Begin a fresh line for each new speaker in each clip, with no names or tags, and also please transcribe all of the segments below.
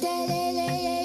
da da da da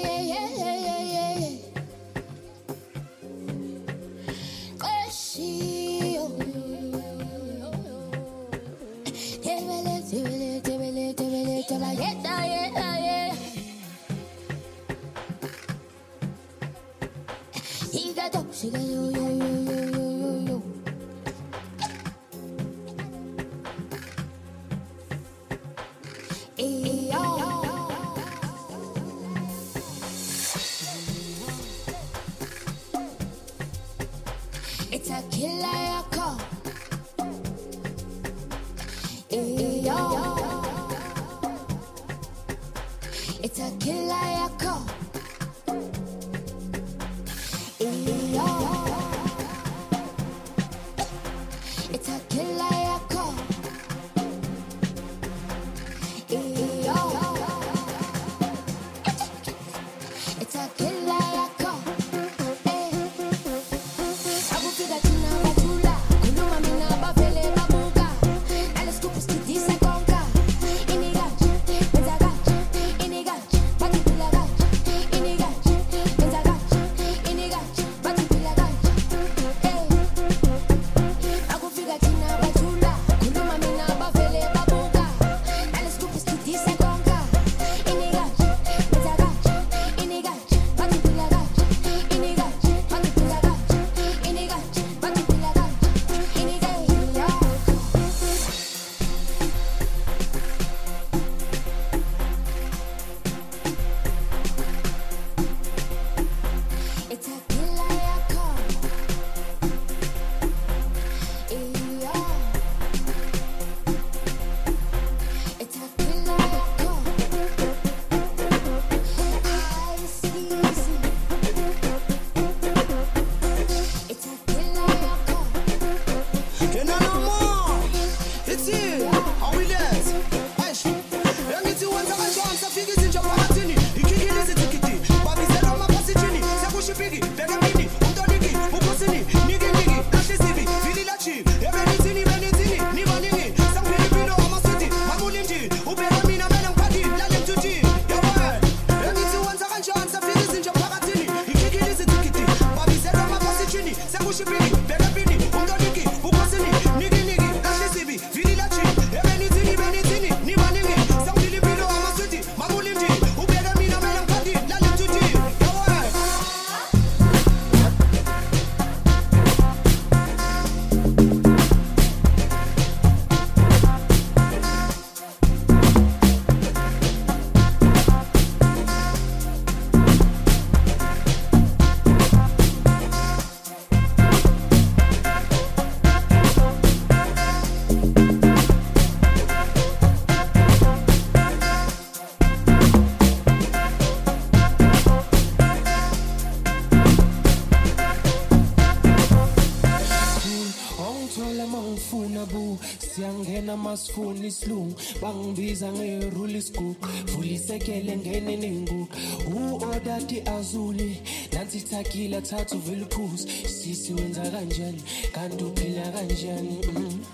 ngasifuni isilungu bangibiza ngerule isigugu vulisekele ngene nenguku u-odati azuli nansi ithakile thatha uvela uphuze sisi wenza kanjani? Kanti uphila kanjani? Mm. sisi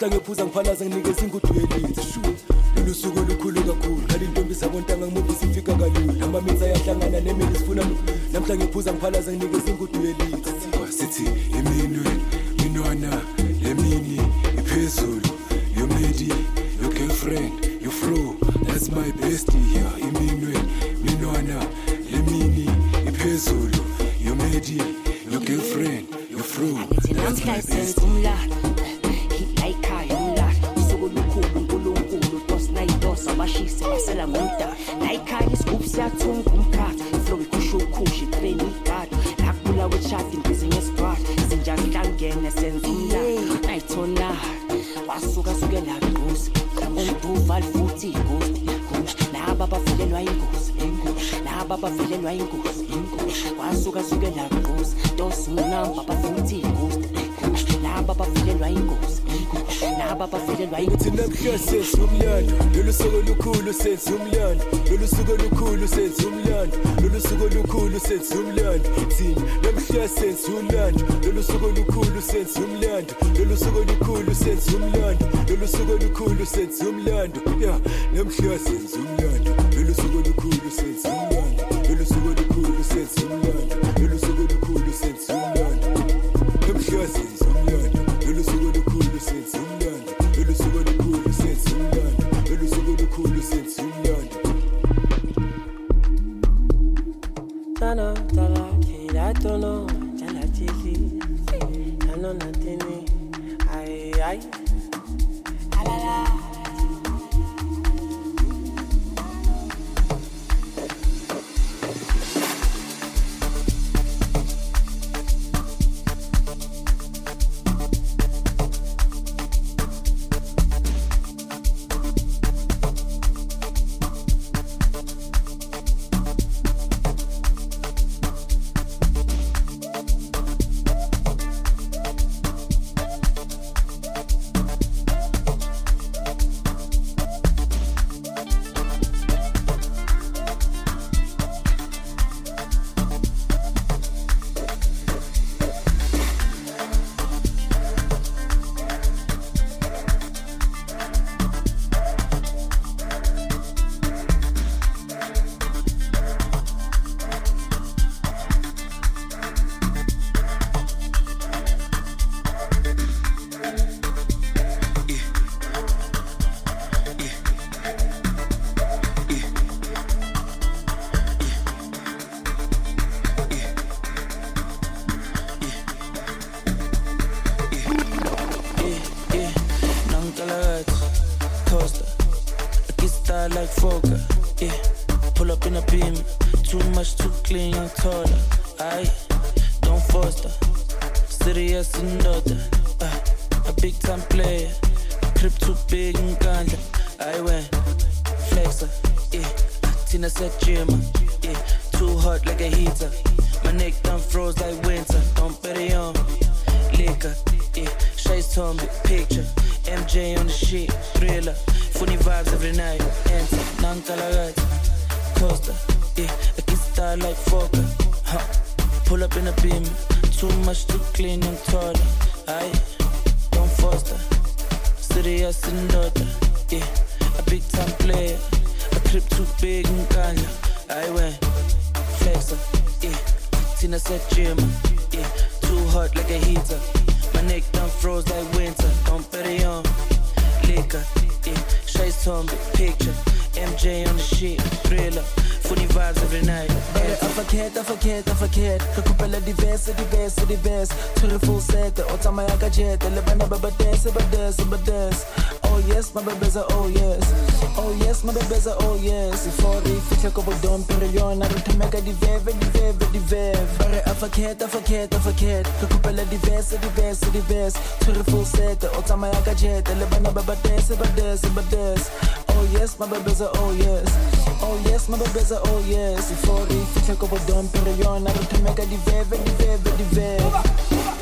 kakhulu ngale ntombi
madobeza oyensi fori fihle kobodompiri yona ri thumeka diveve diveve diveve va ri afakheta afakheta afakheta ri khupela divese divese divese tshwere fulsete o tsamaya ka jete le bana ba badese badese badese oh yes madobeza oh yes. Oh yes, my a. oh yes. If for if you take over dump, you're not to make a diveve,
diveve, diveve.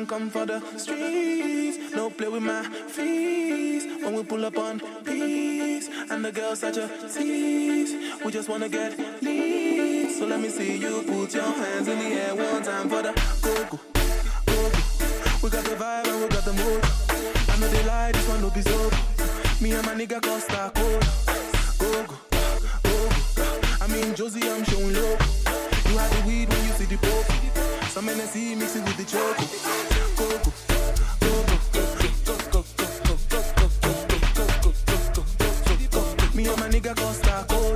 man come for the streets. No play with my fees when we pull up on peace. And the girls such a tease. We just wanna get leads. So let me see you put your hands in the air one time for the coco. We got the vibe and we got the mood. I know they lie, this one no be so. Me and my nigga Costa Cola. Go, go, go, go. I mean Josie, I'm showing love. You had the weed when you see the pope. Some NSE mix it with the choco. Coco. Me and my nigga
gon' start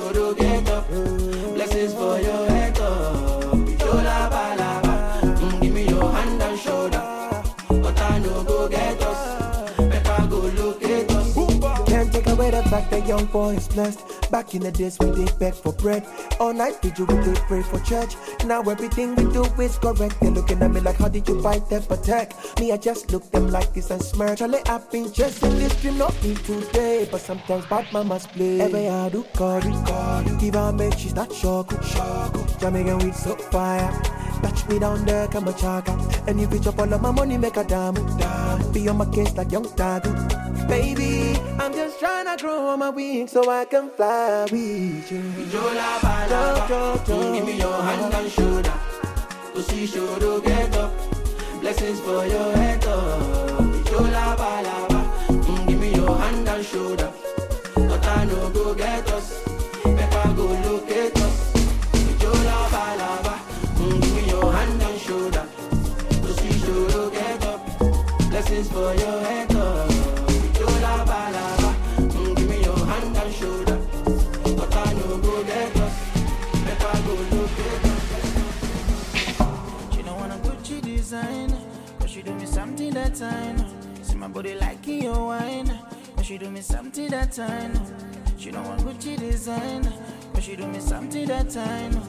for
your
head up. Mm, give me your hand and shoulder. But I get us. Us.
Can't take away the fact that young boy is blessed. Back in the days, we did beg for bread. All night, did you, we did pray for church. Now everything we do is correct. They're looking at me like, how did you buy that attack? Me, I just look them like this and smirk. Charlie, I've been chasing this dream, not me today. But sometimes bad mamas play. Every I do call, do call. Give her make, she's not shock. Jamaican weed so fire. Touch me down there, come a chaka. And if you up all of my money, make a damn. Be on my case like young Tagu baby. I'm just trying to grow my wings so I can fly with you.
Ijola, do, do. Give me your hand and shoulder. To see shoulder get up. Blessings for your head up. Ijola, balaba. Give me your hand and shoulder. But I no go get us. Pepper go locate us. Ijola, balaba. Give me your hand and shoulder. To see shoulder get up. Blessings for your head
design. Cause she do me something that time. See my body liking your wine. Cause she do me something that time. She don't want Gucci design. Cause she do me something that time.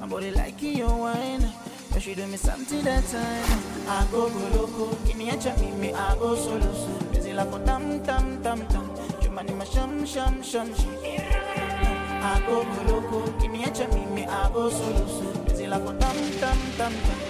My body liking your wine.
Cause she do me something that time. I go go loco. Give me a chop, give me I go solo. Busy like a tam tam tam tam. Jumani ma sham sham sham sham. I go go loco. Give me a chop, give me I go solo. Busy like a tam tam tam tam.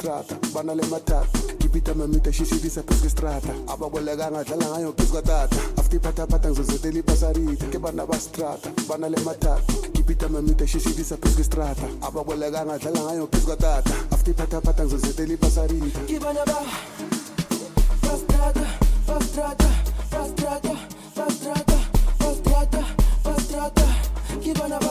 strata bana le matata. Kipita mamita shishidisa phezu kwestrata. Ababolekanga dlala ngayo phezu kwatata after ngizozetela ipasarita ke bana bastrata bana le matata. Kipita mamita shishidisa phezu kwestrata. Ababolekanga dlala ngayo phezu kwatata after ngizozetela ipasarita Fastrata, fastrata, fastrata, fastrata, fastrata, fastrata, kibana ba.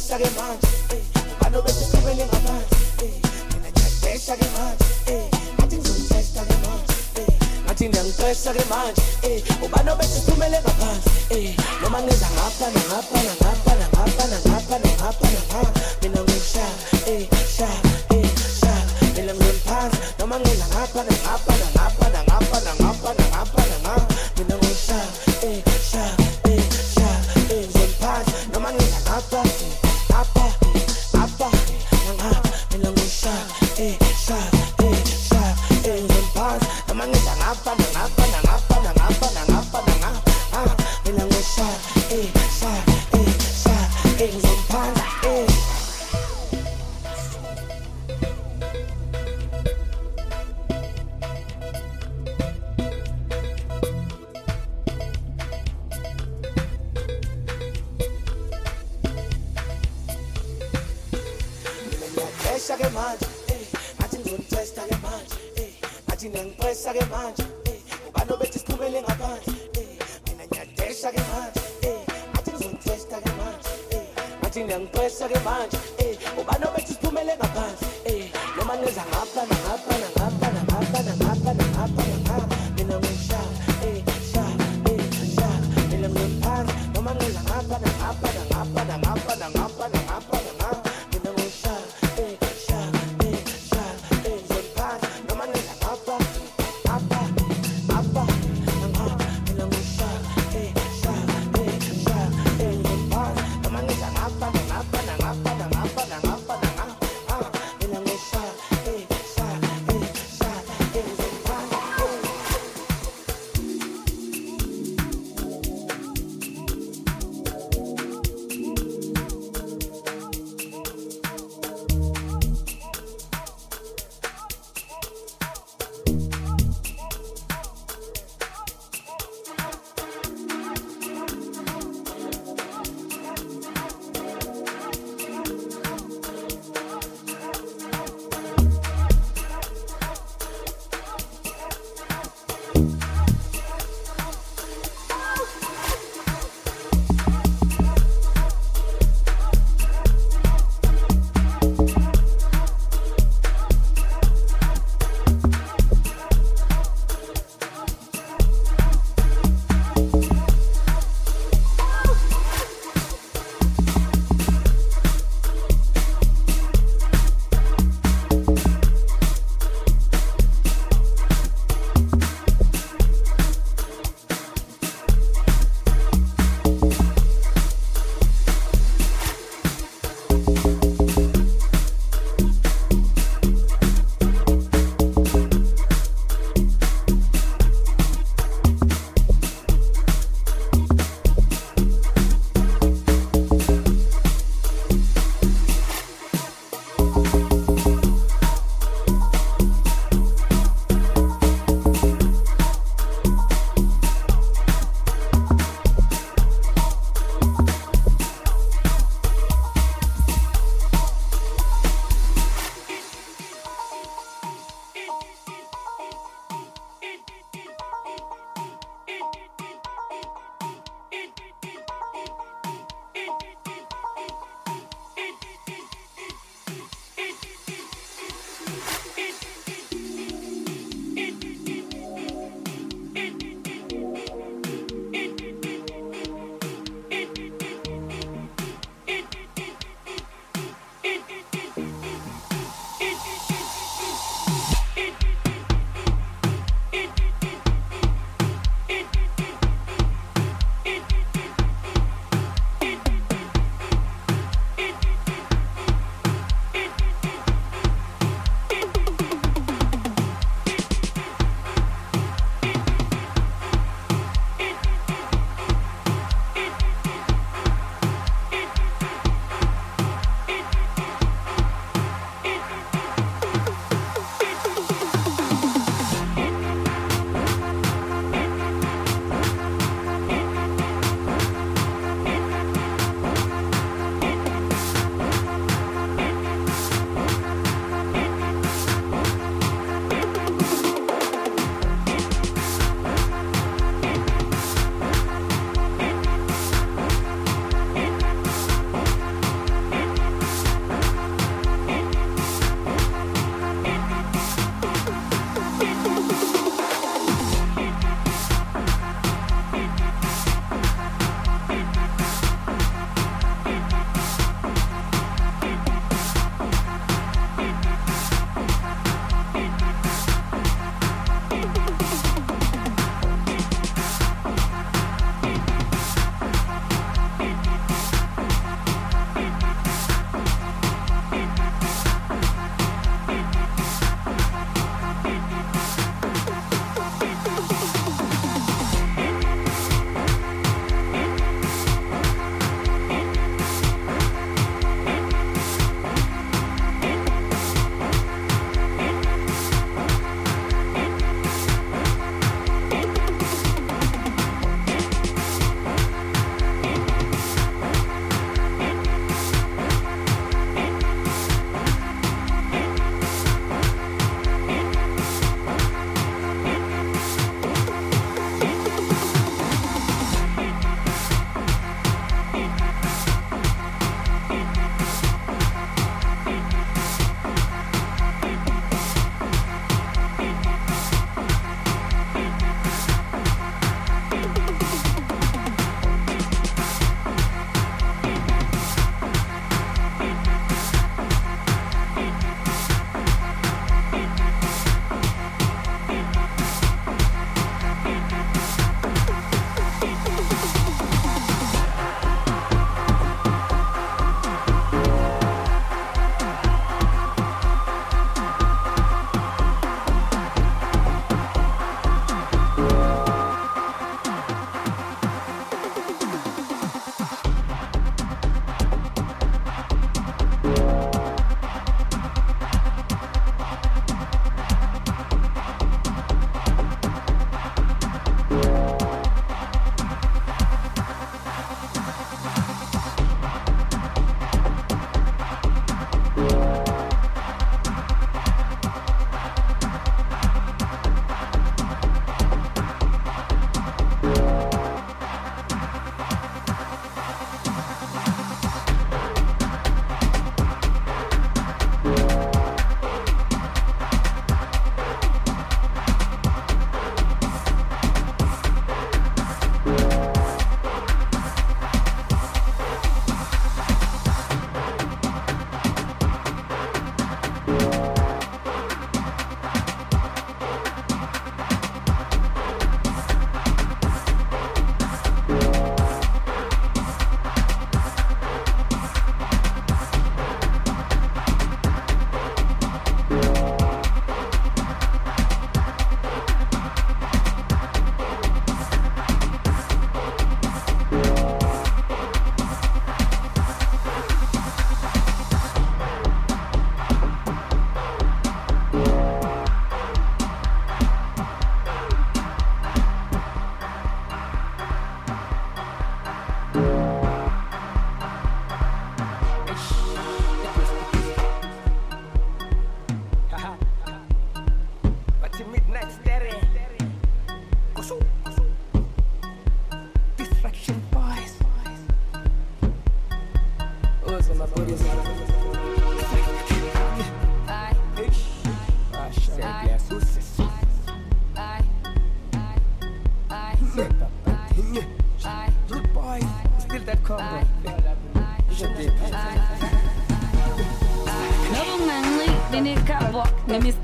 testa che mangi, eh.
Ma non vedo più bene eh. Nella mia eh. Ma ti eh. Ma ti eh. O ma non vedo più eh. No man ne zangappa, na ngappa, na ngappa, na ngappa, eh, sha, eh, sha. Me no man ne zangappa,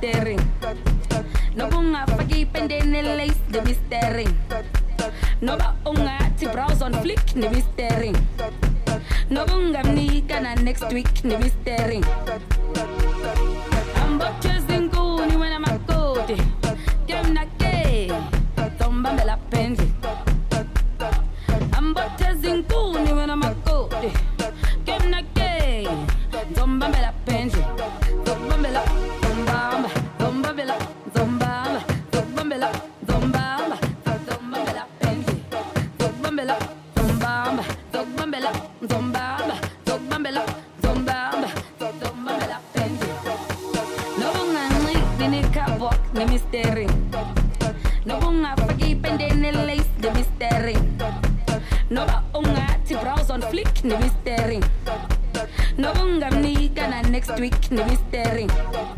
staring the mystery. Nobungafaki ipendeni lace the mystery. Noba ungathi browse on flick the mystery. Nobungamnika na next week the mystery.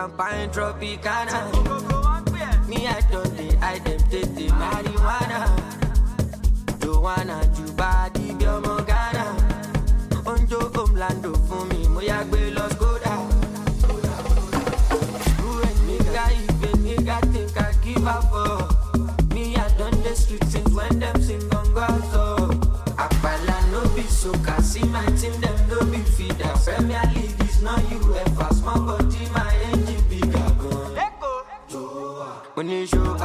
Campaign Tropicana. Me, I don't dey, I dem take the marijuana. Joanna, Jubadi, Biomo, Ghana. Onjo, Omlando, fún mi, mo yá gbé lọ Skoda. Who a nigga, if a nigga think I give up for? Me, I done the street since when them sing on God, so. No be soca, see my team, them no be feeder. Premier League is not small When you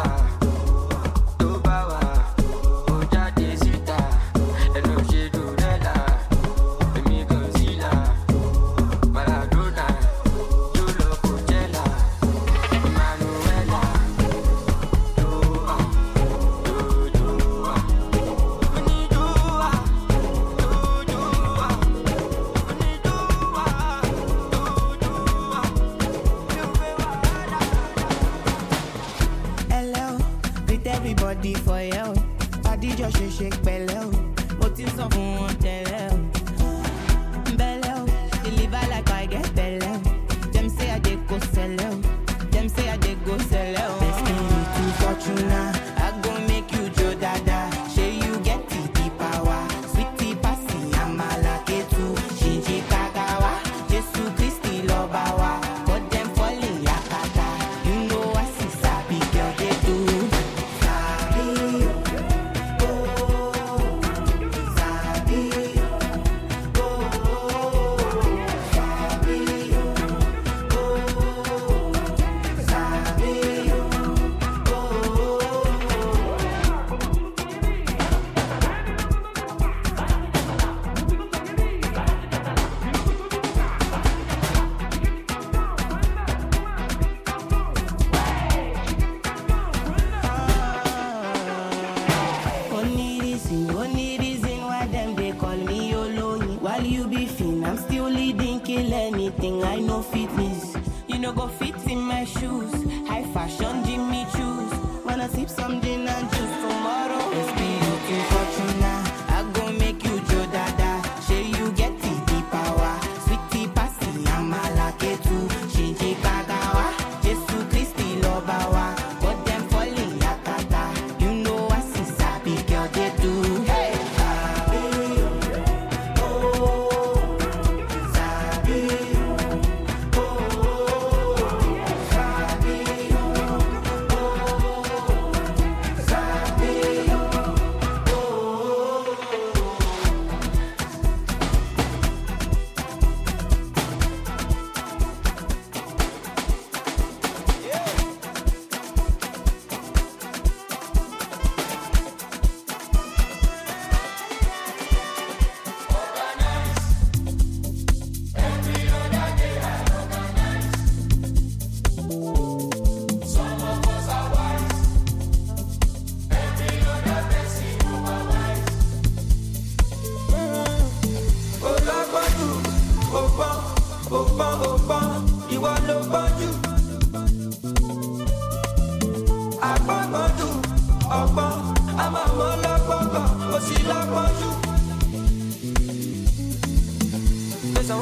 for you. Adijọ́ ṣe ṣe pẹ̀lẹ́ o, mo ti sọ fún wọn tẹ́lẹ̀ o. Bẹ́lẹ̀ o, deliver like I get bẹ̀lẹ̀ o. Dem say I dey go sẹ̀lẹ̀ o, dem say I dey go sẹ̀lẹ̀ o. To Fortuna,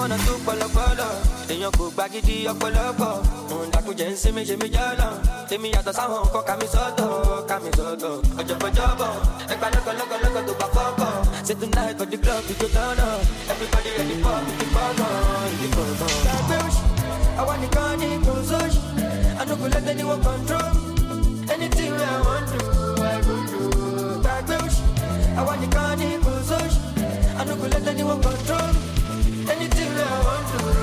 Náà tó pọlọpọlọ, èèyàn kò gba gidi ọ̀pọ̀lọpọ̀. Òun dàkújẹ́ ń sinmi ṣe mí jọ́lọ̀. Èmi yàtọ̀ sáwọn nǹkan kàmi sọ́tọ̀, kàmi sọ́tọ̀. Ọ̀jọ̀gbọ̀jọ̀bọ̀, ẹgbàá lọ́kọ̀lọ́kọ̀lọ́kọ̀ tó bá fọ́kọ̀. Say tonight for the club turn up. Everybody ready for the fun, the fun. Gbàgbé òṣì, àwa nìkan ní kò sóṣì. I no go let anyone control. Anything I wan do, I go do. Gbàgbé òṣì, àwa nìkan. I anyone control me.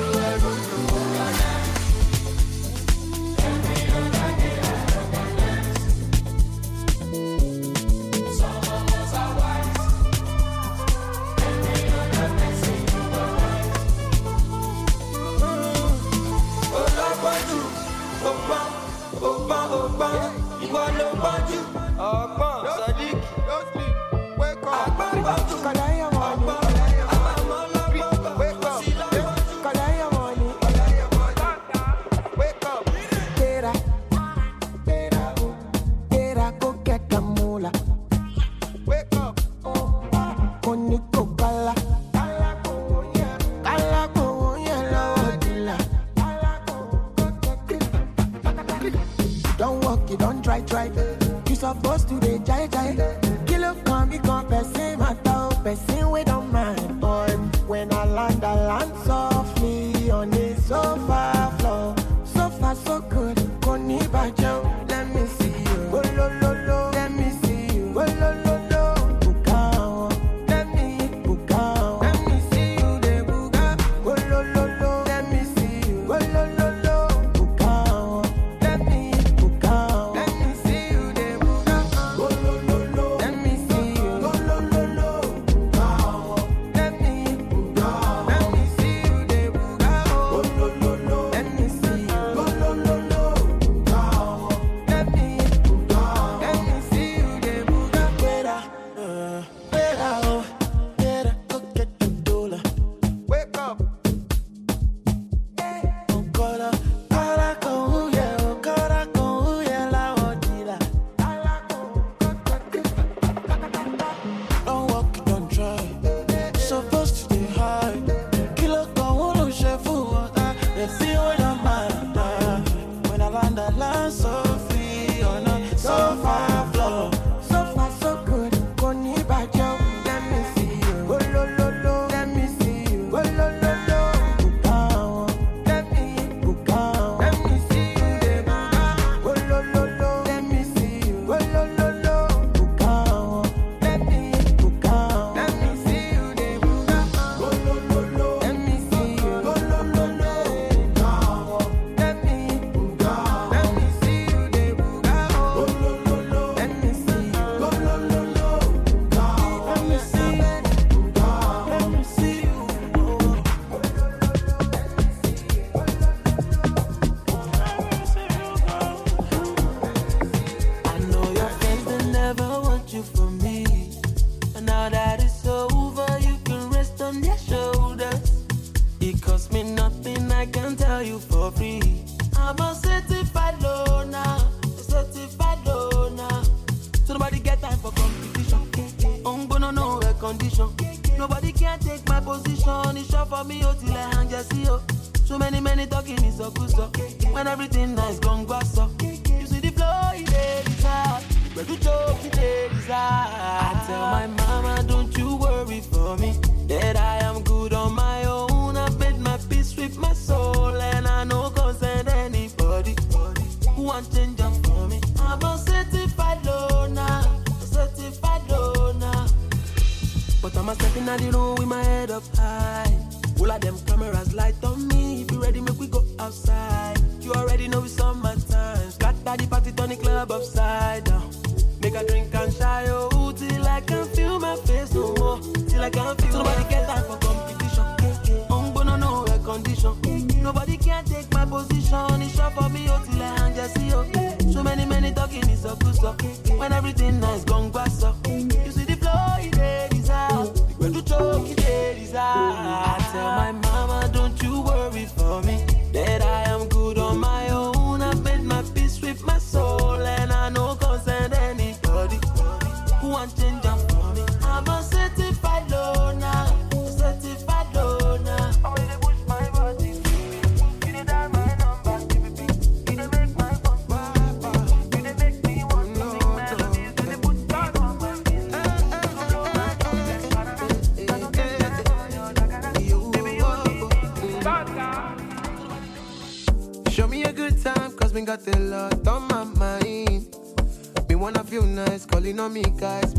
Calling on me guys,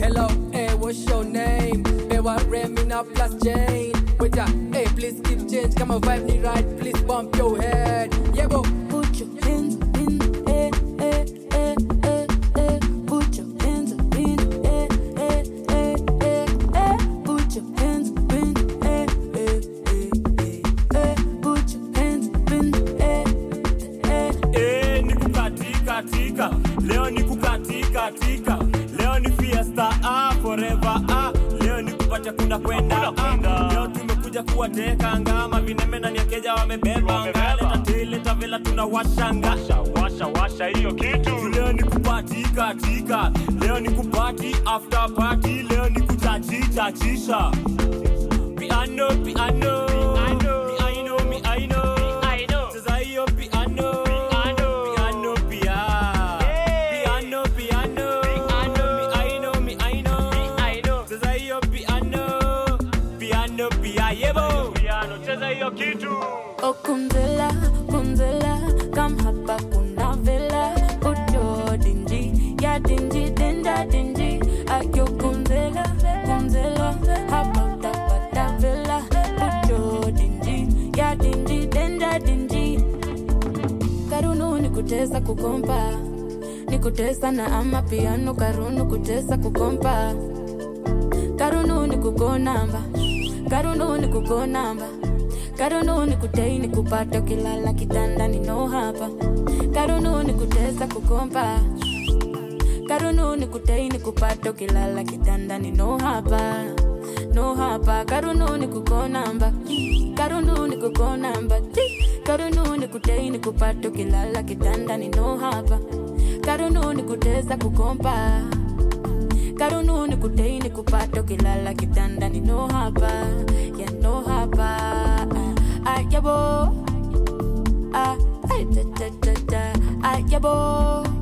hello hey what's your name? Bewa remi na plus jane waiter hey please keep change. Come on, vibe me right. Please bump your head. Yebo
put your hands
ni kuna kwenda ah. leo tumekuja kuwateka ngama vineme na nyakeja wamebeba ngaleta tileta vela tuna washanga washa washa hiyo kitu. Leo ni kupati katika. Leo ni kupati after party. Leo ni kuchachi chachisha. Piano piano piano
Oh Kunzela, kam hapa kuna vela. Ujo dinji, ya dinji, dinda dinji. Ayo Kunzela, kundela, hapa utapata vela. Ujo dinji, ya dinji, dinda dinji. Karunu ni kukompa ni na ama piano. Karunu kutesa kukompa karunu ni karunu ni kukonamba karunu ni kutei ni kupata ukilala kitandani no hapa. Karunu ni kutesa kukompa. Karunu ni kutei ni kupata ukilala kitandani no hapa. No hapa. Karunu ni kukonamba karunu ni kukonamba Ti. karunu ni kutei ni kupata ukilala kitandani no hapa. Karunu ni kutesa kukompa. Karunu ni kutei ni kupata ukilala kitandani no hapa. Ya no hapa ah yabo, ah da da da da, ah yabo.